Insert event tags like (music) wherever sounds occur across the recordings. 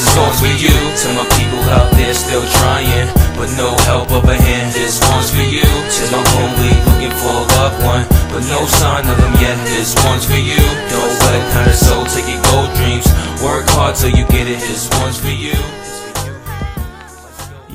This one's for you. To my people out there still trying, but no help up a hand. This one's for you. To my homie looking for a loved one, but no sign of them yet. This one's for you. Don't let kind of soul take your gold dreams. Work hard till you get it. This one's for you.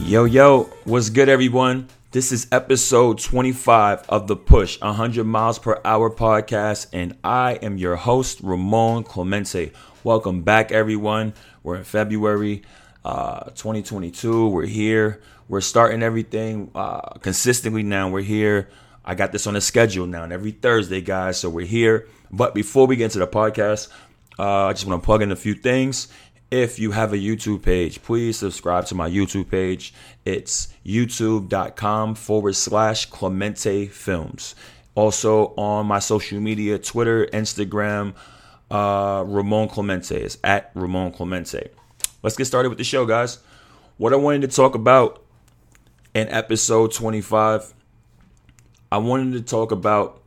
Yo, yo, what's good, everyone? This is episode 25 of the Push 100 Miles Per Hour podcast, and I am your host, Ramon Clemente. Welcome back, everyone. We're in February uh, 2022. We're here. We're starting everything uh, consistently now. We're here. I got this on a schedule now, and every Thursday, guys. So we're here. But before we get into the podcast, uh, I just want to plug in a few things. If you have a YouTube page, please subscribe to my YouTube page. It's youtube.com forward slash Clemente Films. Also on my social media Twitter, Instagram, uh, Ramon Clemente is at Ramon Clemente. Let's get started with the show, guys. What I wanted to talk about in episode 25, I wanted to talk about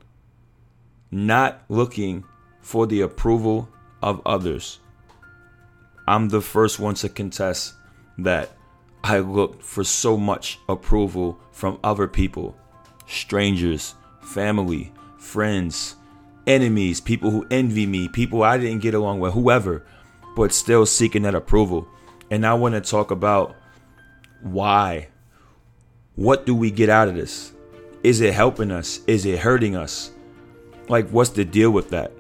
not looking for the approval of others. I'm the first one to contest that I looked for so much approval from other people, strangers, family, friends, enemies, people who envy me, people I didn't get along with, whoever, but still seeking that approval. And I want to talk about why. What do we get out of this? Is it helping us? Is it hurting us? Like, what's the deal with that?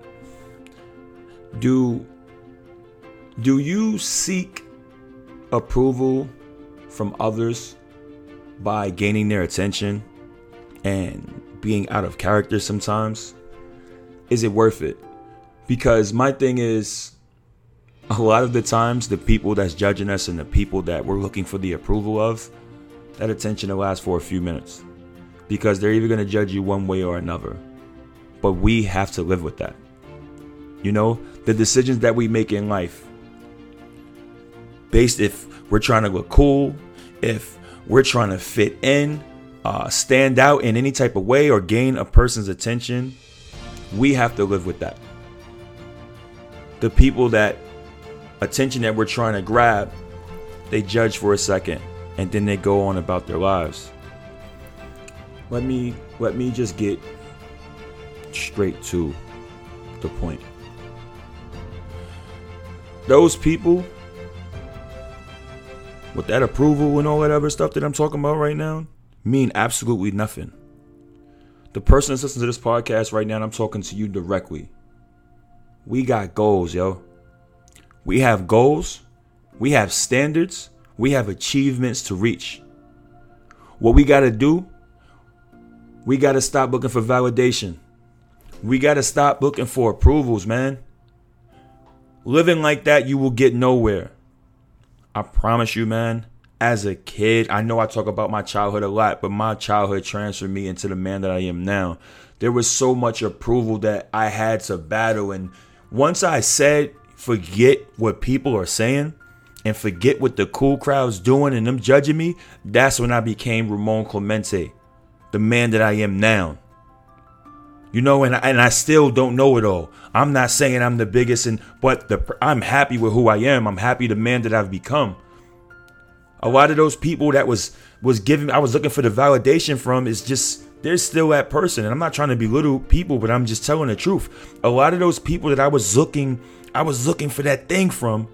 Do do you seek approval from others by gaining their attention and being out of character sometimes? Is it worth it? Because my thing is, a lot of the times, the people that's judging us and the people that we're looking for the approval of, that attention will last for a few minutes. Because they're either going to judge you one way or another. But we have to live with that. You know, the decisions that we make in life, based if we're trying to look cool, if we're trying to fit in, uh, stand out in any type of way, or gain a person's attention, we have to live with that. The people that attention that we're trying to grab, they judge for a second and then they go on about their lives. Let me let me just get straight to the point. Those people with that approval and all that other stuff that I'm talking about right now mean absolutely nothing. The person that's listening to this podcast right now, I'm talking to you directly. We got goals, yo. We have goals, we have standards, we have achievements to reach. What we got to do, we got to stop looking for validation. We got to stop looking for approvals, man. Living like that, you will get nowhere. I promise you, man as a kid, I know I talk about my childhood a lot, but my childhood transferred me into the man that I am now. There was so much approval that I had to battle. And once I said, forget what people are saying and forget what the cool crowd's doing and them judging me, that's when I became Ramon Clemente, the man that I am now. You know, and I, and I still don't know it all. I'm not saying I'm the biggest, and but the I'm happy with who I am. I'm happy the man that I've become a lot of those people that was was giving I was looking for the validation from is just there's still that person and I'm not trying to belittle people but I'm just telling the truth. A lot of those people that I was looking I was looking for that thing from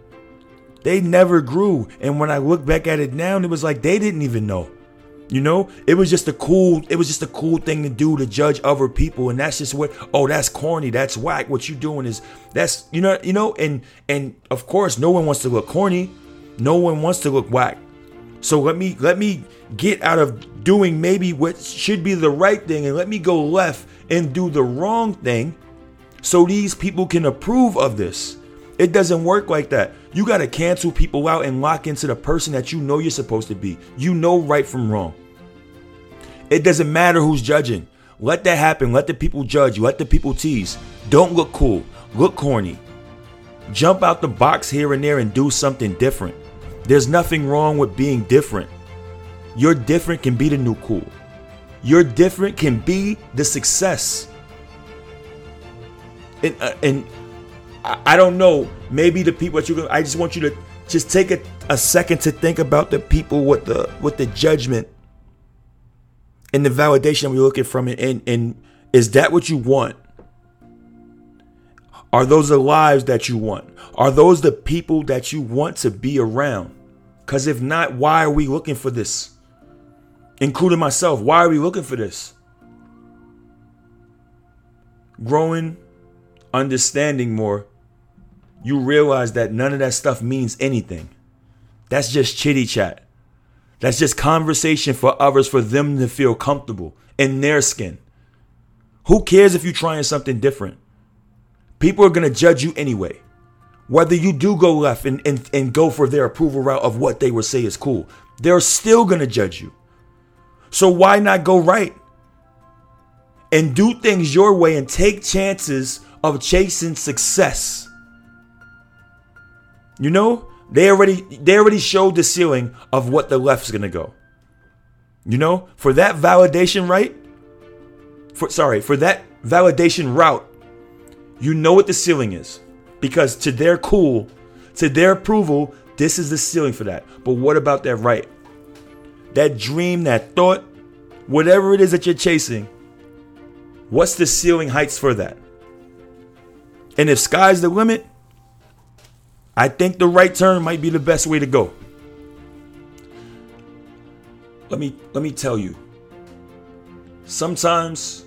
they never grew and when I look back at it now it was like they didn't even know. You know, it was just a cool, it was just a cool thing to do to judge other people, and that's just what. Oh, that's corny. That's whack. What you doing is that's you know, you know, and and of course, no one wants to look corny. No one wants to look whack. So let me let me get out of doing maybe what should be the right thing and let me go left and do the wrong thing so these people can approve of this. It doesn't work like that. You got to cancel people out and lock into the person that you know you're supposed to be. You know right from wrong. It doesn't matter who's judging. Let that happen. Let the people judge. Let the people tease. Don't look cool. Look corny. Jump out the box here and there and do something different. There's nothing wrong with being different. Your different can be the new cool. Your different can be the success. And, uh, and I, don't know. Maybe the people that you. I just want you to just take a, a second to think about the people with the with the judgment and the validation we're looking from it and and is that what you want are those the lives that you want are those the people that you want to be around because if not why are we looking for this including myself why are we looking for this growing understanding more you realize that none of that stuff means anything. That's just chitty chat. That's just conversation for others for them to feel comfortable in their skin. Who cares if you're trying something different? People are going to judge you anyway. Whether you do go left and, and, and go for their approval route of what they would say is cool, they're still going to judge you. So why not go right? And do things your way and take chances of chasing success. You know, they already they already showed the ceiling of what the left's gonna go. You know, for that validation right, for sorry, for that validation route, you know what the ceiling is. Because to their cool, to their approval, this is the ceiling for that. But what about that right? That dream, that thought, whatever it is that you're chasing, what's the ceiling heights for that? And if sky's the limit, I think the right turn might be the best way to go. Let me let me tell you. Sometimes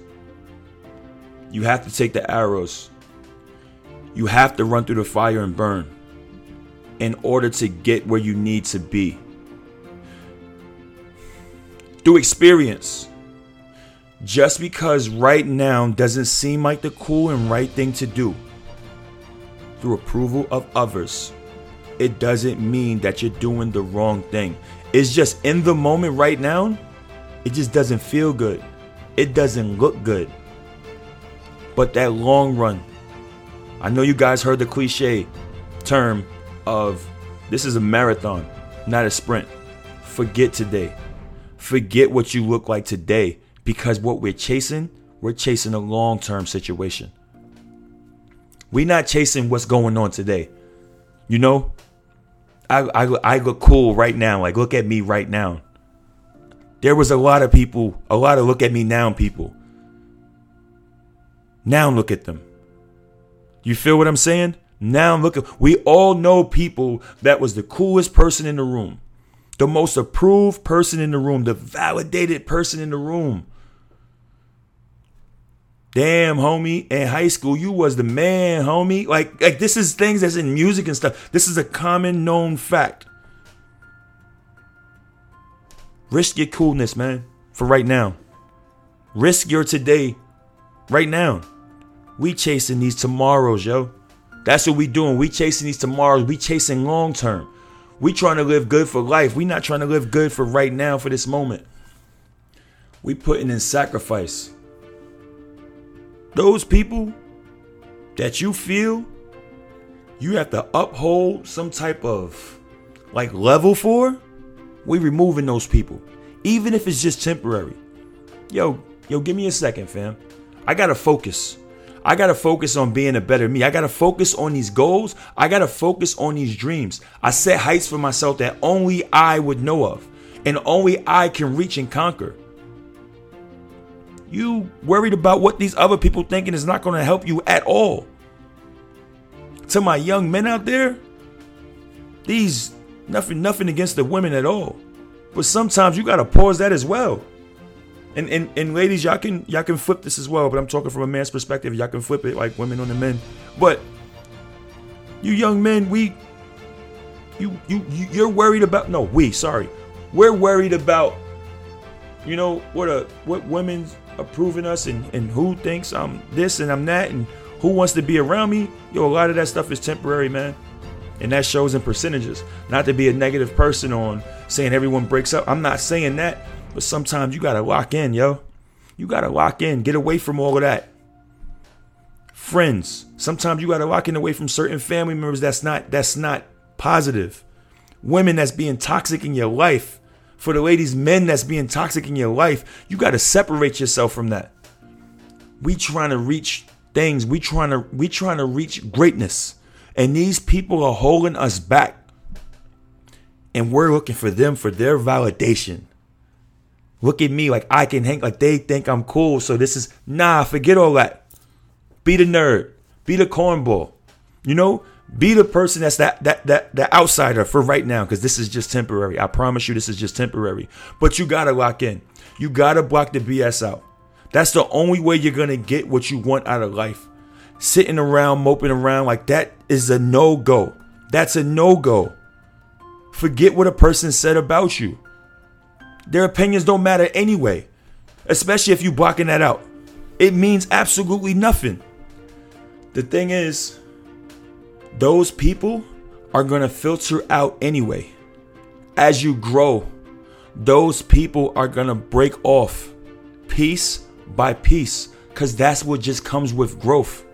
you have to take the arrows. You have to run through the fire and burn in order to get where you need to be. Through experience. Just because right now doesn't seem like the cool and right thing to do through approval of others, it doesn't mean that you're doing the wrong thing. It's just in the moment right now, it just doesn't feel good. It doesn't look good. But that long run, I know you guys heard the cliche term of this is a marathon, not a sprint. Forget today. Forget what you look like today because what we're chasing, we're chasing a long term situation. We're not chasing what's going on today. You know, I, I, I look cool right now. Like, look at me right now. There was a lot of people, a lot of look at me now people. Now look at them. You feel what I'm saying? Now look at, we all know people that was the coolest person in the room, the most approved person in the room, the validated person in the room. Damn, homie, in high school, you was the man, homie. Like, like this is things that's in music and stuff. This is a common known fact. Risk your coolness, man, for right now. Risk your today, right now. We chasing these tomorrows, yo. That's what we doing. We chasing these tomorrows. We chasing long term. We trying to live good for life. We not trying to live good for right now, for this moment. We putting in sacrifice those people that you feel you have to uphold some type of like level for, we removing those people. Even if it's just temporary. Yo, yo, give me a second, fam. I gotta focus. I gotta focus on being a better me. I gotta focus on these goals. I gotta focus on these dreams. I set heights for myself that only I would know of and only I can reach and conquer. You worried about what these other people thinking is not going to help you at all. To my young men out there, these nothing nothing against the women at all. But sometimes you gotta pause that as well. And, and and ladies, y'all can y'all can flip this as well, but I'm talking from a man's perspective. Y'all can flip it like women on the men. But you young men, we you you you're worried about no, we, sorry. We're worried about you know what a what women's approving us and, and who thinks I'm this and I'm that and who wants to be around me, yo, a lot of that stuff is temporary, man. And that shows in percentages. Not to be a negative person on saying everyone breaks up. I'm not saying that, but sometimes you gotta lock in, yo. You gotta lock in. Get away from all of that. Friends. Sometimes you gotta lock in away from certain family members that's not that's not positive. Women that's being toxic in your life for the ladies, men that's being toxic in your life, you got to separate yourself from that. We trying to reach things. We trying to we trying to reach greatness, and these people are holding us back. and we're looking for them for their validation. Look at me like I can hang like they think I'm cool. So this is nah, forget all that. Be the nerd. Be the cornball. You know, be the person that's that that that the outsider for right now because this is just temporary. I promise you this is just temporary. But you gotta lock in. You gotta block the BS out. That's the only way you're gonna get what you want out of life. Sitting around moping around like that is a no-go. That's a no-go. Forget what a person said about you. Their opinions don't matter anyway, especially if you're blocking that out. It means absolutely nothing. The thing is, those people are going to filter out anyway. As you grow, those people are going to break off piece by piece because that's what just comes with growth.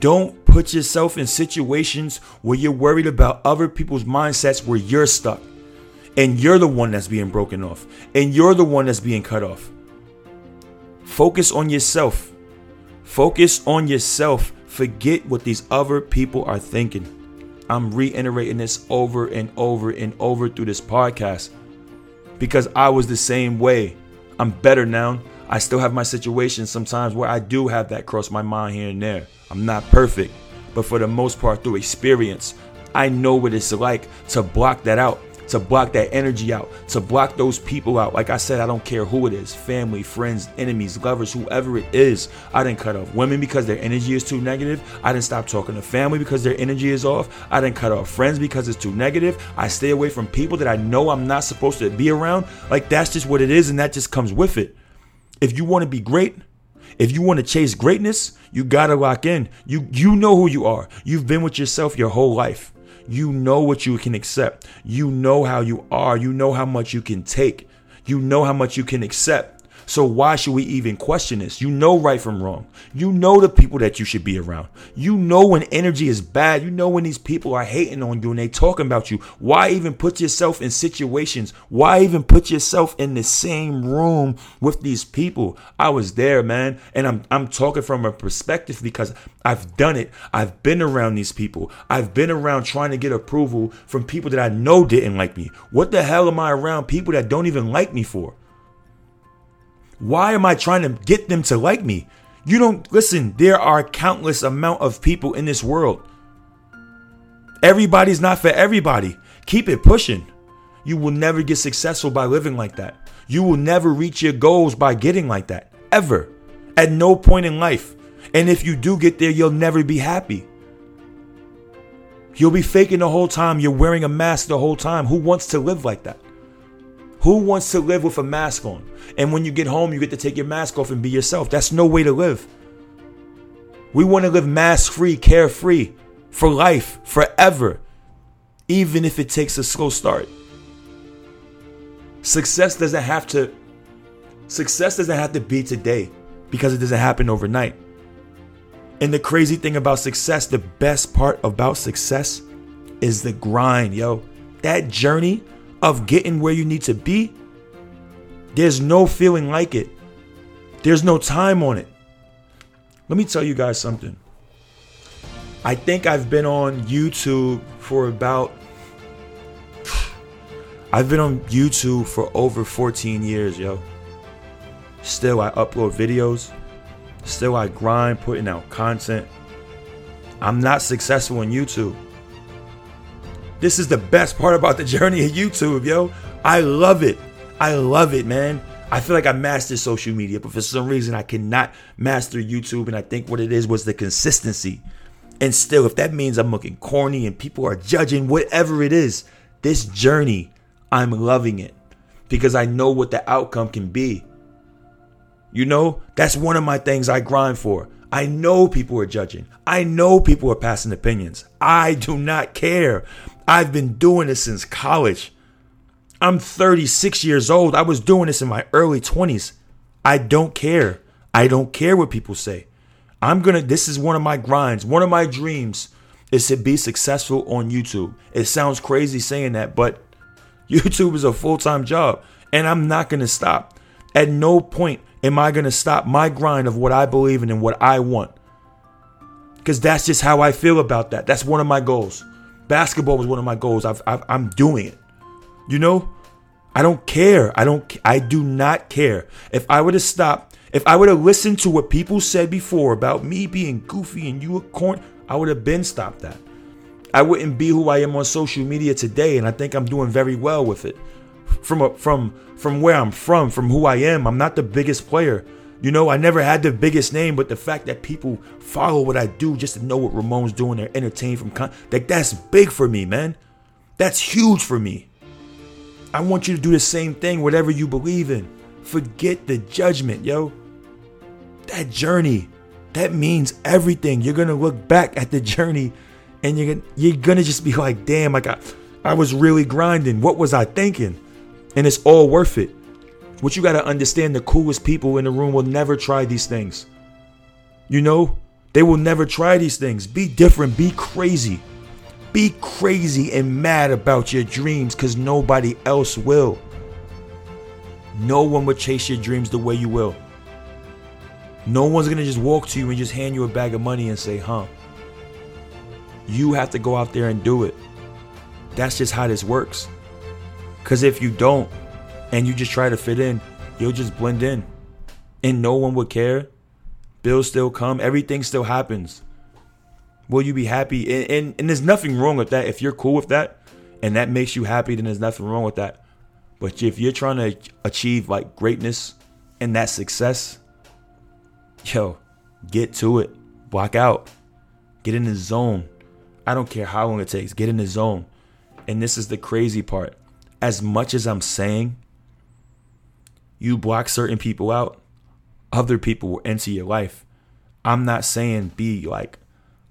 Don't put yourself in situations where you're worried about other people's mindsets where you're stuck and you're the one that's being broken off and you're the one that's being cut off. Focus on yourself. Focus on yourself. Forget what these other people are thinking. I'm reiterating this over and over and over through this podcast because I was the same way. I'm better now. I still have my situations sometimes where I do have that cross my mind here and there. I'm not perfect, but for the most part, through experience, I know what it's like to block that out to block that energy out, to block those people out. Like I said, I don't care who it is family, friends, enemies, lovers, whoever it is. I didn't cut off women because their energy is too negative. I didn't stop talking to family because their energy is off. I didn't cut off friends because it's too negative. I stay away from people that I know I'm not supposed to be around. Like that's just what it is, and that just comes with it. If you want to be great, if you want to chase greatness, you gotta lock in. You you know who you are. You've been with yourself your whole life. You know what you can accept. You know how you are. You know how much you can take. You know how much you can accept. So why should we even question this? You know right from wrong. You know the people that you should be around. You know when energy is bad. You know when these people are hating on you and they talking about you. Why even put yourself in situations? Why even put yourself in the same room with these people? I was there, man, and I'm I'm talking from a perspective because I've done it. I've been around these people. I've been around trying to get approval from people that I know didn't like me. What the hell am I around people that don't even like me for? Why am I trying to get them to like me? You don't listen, there are countless amount of people in this world. Everybody's not for everybody. Keep it pushing. You will never get successful by living like that. You will never reach your goals by getting like that. Ever. At no point in life. And if you do get there, you'll never be happy. You'll be faking the whole time. You're wearing a mask the whole time. Who wants to live like that? Who wants to live with a mask on? And when you get home, you get to take your mask off and be yourself. That's no way to live. We want to live mask free, carefree, for life, forever, even if it takes a slow start. Success doesn't have to success doesn't have to be today because it doesn't happen overnight. And the crazy thing about success, the best part about success is the grind, yo. That journey of getting where you need to be, there's no feeling like it. There's no time on it. Let me tell you guys something. I think I've been on YouTube for about I've been on YouTube for over 14 years, yo. Still I upload videos. Still I grind putting out content. I'm not successful on YouTube. This is the best part about the (laughs) journey of YouTube, yo. I love it. I love it, man. I feel like I mastered social media, but for some reason I cannot master YouTube. And I think what it is was the consistency. And still, if that means I'm looking corny and people are judging, whatever it is, this journey, I'm loving it because I know what the outcome can be. You know, that's one of my things I grind for. I know people are judging. I know people are passing opinions. I do not care. I've been doing this since college. I'm 36 years old. I was doing this in my early 20s. I don't care. I don't care what people say. I'm going to, this is one of my grinds. One of my dreams is to be successful on YouTube. It sounds crazy saying that, but (laughs) YouTube is a full time job and I'm not going to stop. At no point am I going to stop my grind of what I believe in and what I want. Because that's just how I feel about that. That's one of my goals. Basketball was one of my goals. I've, I've, I'm doing it. You know, I don't care. I don't. I do not care. If I would have stopped, if I would have listened to what people said before about me being goofy and you a corn, I would have been stopped that. I wouldn't be who I am on social media today, and I think I'm doing very well with it. From a, from from where I'm from, from who I am, I'm not the biggest player. You know, I never had the biggest name, but the fact that people follow what I do just to know what Ramon's doing, they're entertained from con- like that's big for me, man. That's huge for me. I want you to do the same thing, whatever you believe in. Forget the judgment, yo. That journey, that means everything. You're gonna look back at the journey and you're gonna you're gonna just be like, damn, like I, I was really grinding. What was I thinking? And it's all worth it. What you gotta understand, the coolest people in the room will never try these things. You know, they will never try these things. Be different, be crazy. Be crazy and mad about your dreams because nobody else will. No one would chase your dreams the way you will. No one's gonna just walk to you and just hand you a bag of money and say, huh. You have to go out there and do it. That's just how this works. Because if you don't and you just try to fit in, you'll just blend in. And no one would care. Bills still come, everything still happens. Will you be happy? And, and, and there's nothing wrong with that. If you're cool with that and that makes you happy, then there's nothing wrong with that. But if you're trying to achieve like greatness and that success, yo, get to it. Block out. Get in the zone. I don't care how long it takes. Get in the zone. And this is the crazy part. As much as I'm saying, you block certain people out, other people will enter your life. I'm not saying be like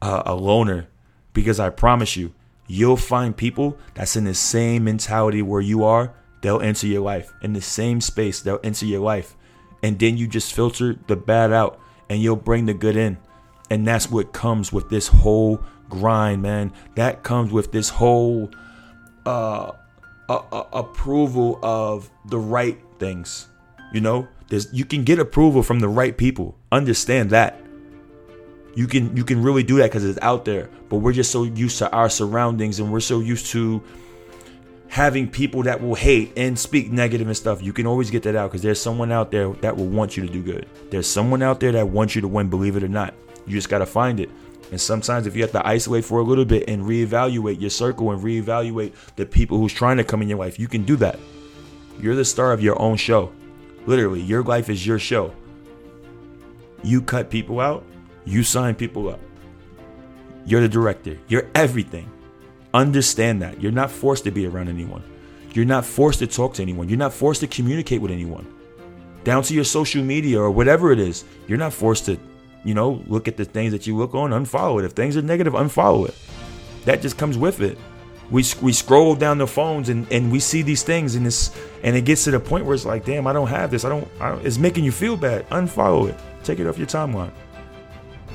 a, a loner because I promise you, you'll find people that's in the same mentality where you are. They'll enter your life in the same space. They'll enter your life, and then you just filter the bad out, and you'll bring the good in. And that's what comes with this whole grind, man. That comes with this whole uh, uh, uh, approval of the right things. You know, there's you can get approval from the right people. Understand that. You can you can really do that because it's out there. But we're just so used to our surroundings and we're so used to having people that will hate and speak negative and stuff. You can always get that out because there's someone out there that will want you to do good. There's someone out there that wants you to win believe it or not. You just got to find it. And sometimes if you have to isolate for a little bit and reevaluate your circle and reevaluate the people who's trying to come in your life you can do that. You're the star of your own show literally your life is your show you cut people out you sign people up. You're the director. You're everything. Understand that. You're not forced to be around anyone. You're not forced to talk to anyone. You're not forced to communicate with anyone. Down to your social media or whatever it is. You're not forced to, you know, look at the things that you look on, unfollow it. If things are negative, unfollow it. That just comes with it. We, we scroll down the phones and, and we see these things and this and it gets to the point where it's like, damn, I don't have this. I don't, I don't it's making you feel bad. Unfollow it. Take it off your timeline.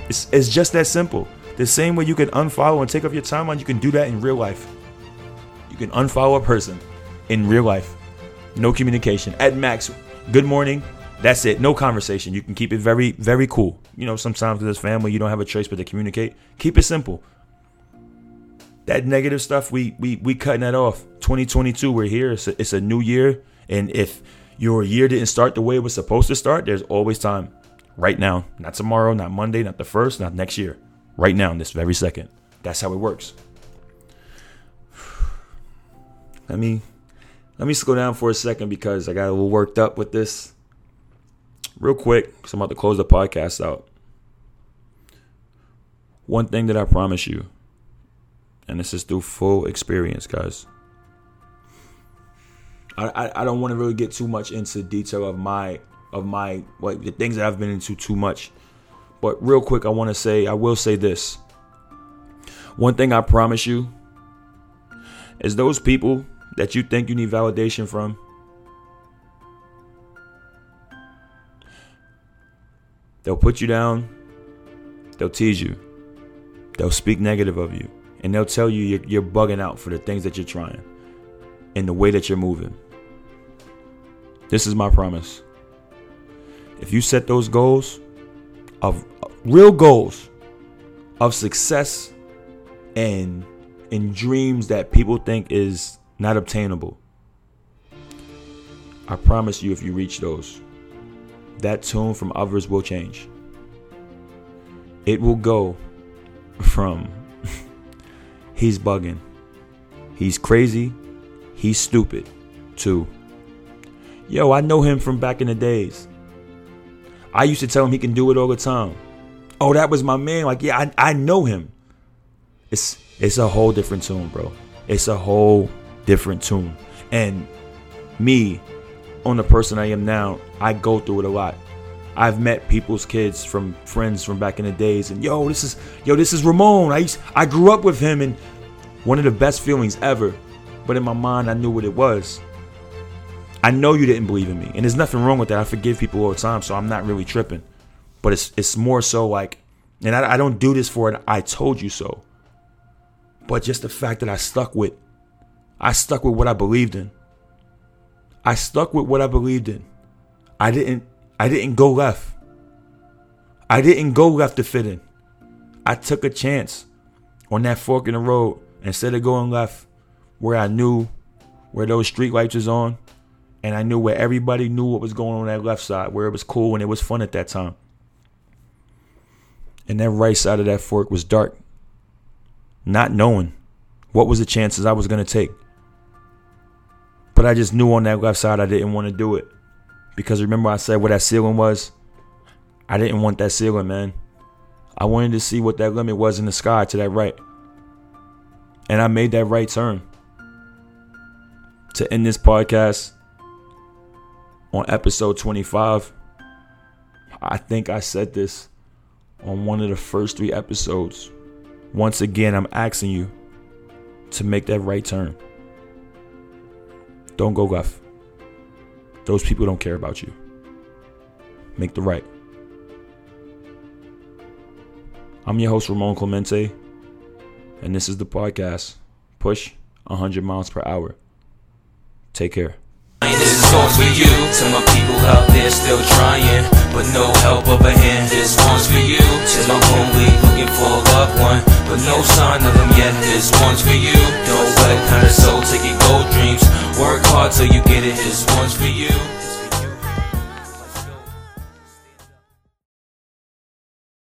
It's, it's just that simple. The same way you can unfollow and take off your timeline, you can do that in real life. You can unfollow a person in real life. No communication. At max, good morning. That's it. No conversation. You can keep it very, very cool. You know, sometimes with this family, you don't have a choice but to communicate. Keep it simple. That negative stuff, we we we cutting that off. 2022, we're here. It's a, it's a new year, and if your year didn't start the way it was supposed to start, there's always time right now, not tomorrow, not Monday, not the first, not next year, right now, in this very second. That's how it works. (sighs) Let me let me slow down for a second because I got a little worked up with this. Real quick, because I'm about to close the podcast out. One thing that I promise you, and this is through full experience, guys. I, I, I don't want to really get too much into detail of my of my like the things that I've been into too much. But real quick, I want to say I will say this. One thing I promise you is those people that you think you need validation from. They'll put you down. They'll tease you. They'll speak negative of you. And they'll tell you you're, you're bugging out for the things that you're trying and the way that you're moving. This is my promise if you set those goals of real goals of success and in dreams that people think is not obtainable. I promise you, if you reach those, that tune from others will change. It will go from he's bugging, he's crazy, he's stupid, too. yo, I know him from back in the days. I used to tell him he can do it all the time. Oh, that was my man. Like, yeah, I, I know him. It's it's a whole different tune, bro. It's a whole different tune. And me, on the person I am now, I go through it a lot. I've met people's kids from friends from back in the days, and yo, this is yo, this is Ramon. I used, I grew up with him, and one of the best feelings ever. But in my mind, I knew what it was. I know you didn't believe in me, and there's nothing wrong with that. I forgive people all the time, so I'm not really tripping. But it's it's more so like, and I, I don't do this for it. I told you so. But just the fact that I stuck with, I stuck with what I believed in. I stuck with what I believed in. I didn't I didn't go left. I didn't go left to fit in. I took a chance on that fork in the road instead of going left where I knew where those street lights was on and I knew where everybody knew what was going on, that left side, where it was cool and it was fun at that time. And that right side of that fork was dark. Not knowing what was the chances I was going to take. But I just knew on that left side I didn't want to do it. Because remember I said where that ceiling was? I didn't want that ceiling, man. I wanted to see what that limit was in the sky to that right. And I made that right turn. To end this podcast on episode 25, I think I said this on one of the first three episodes. Once again, I'm asking you to make that right turn. Don't go left. Those people don't care about you. Make the right. I'm your host, Ramon Clemente, and this is the podcast Push 100 Miles Per Hour. Take care. This one's for you, to my people out there still trying, but no help of a hand. This one's for you, to my homie looking for a loved one, but no sign of them yet. This one's for you, don't let kind of soul take your gold dreams. Work hard till you get it. This one's for you.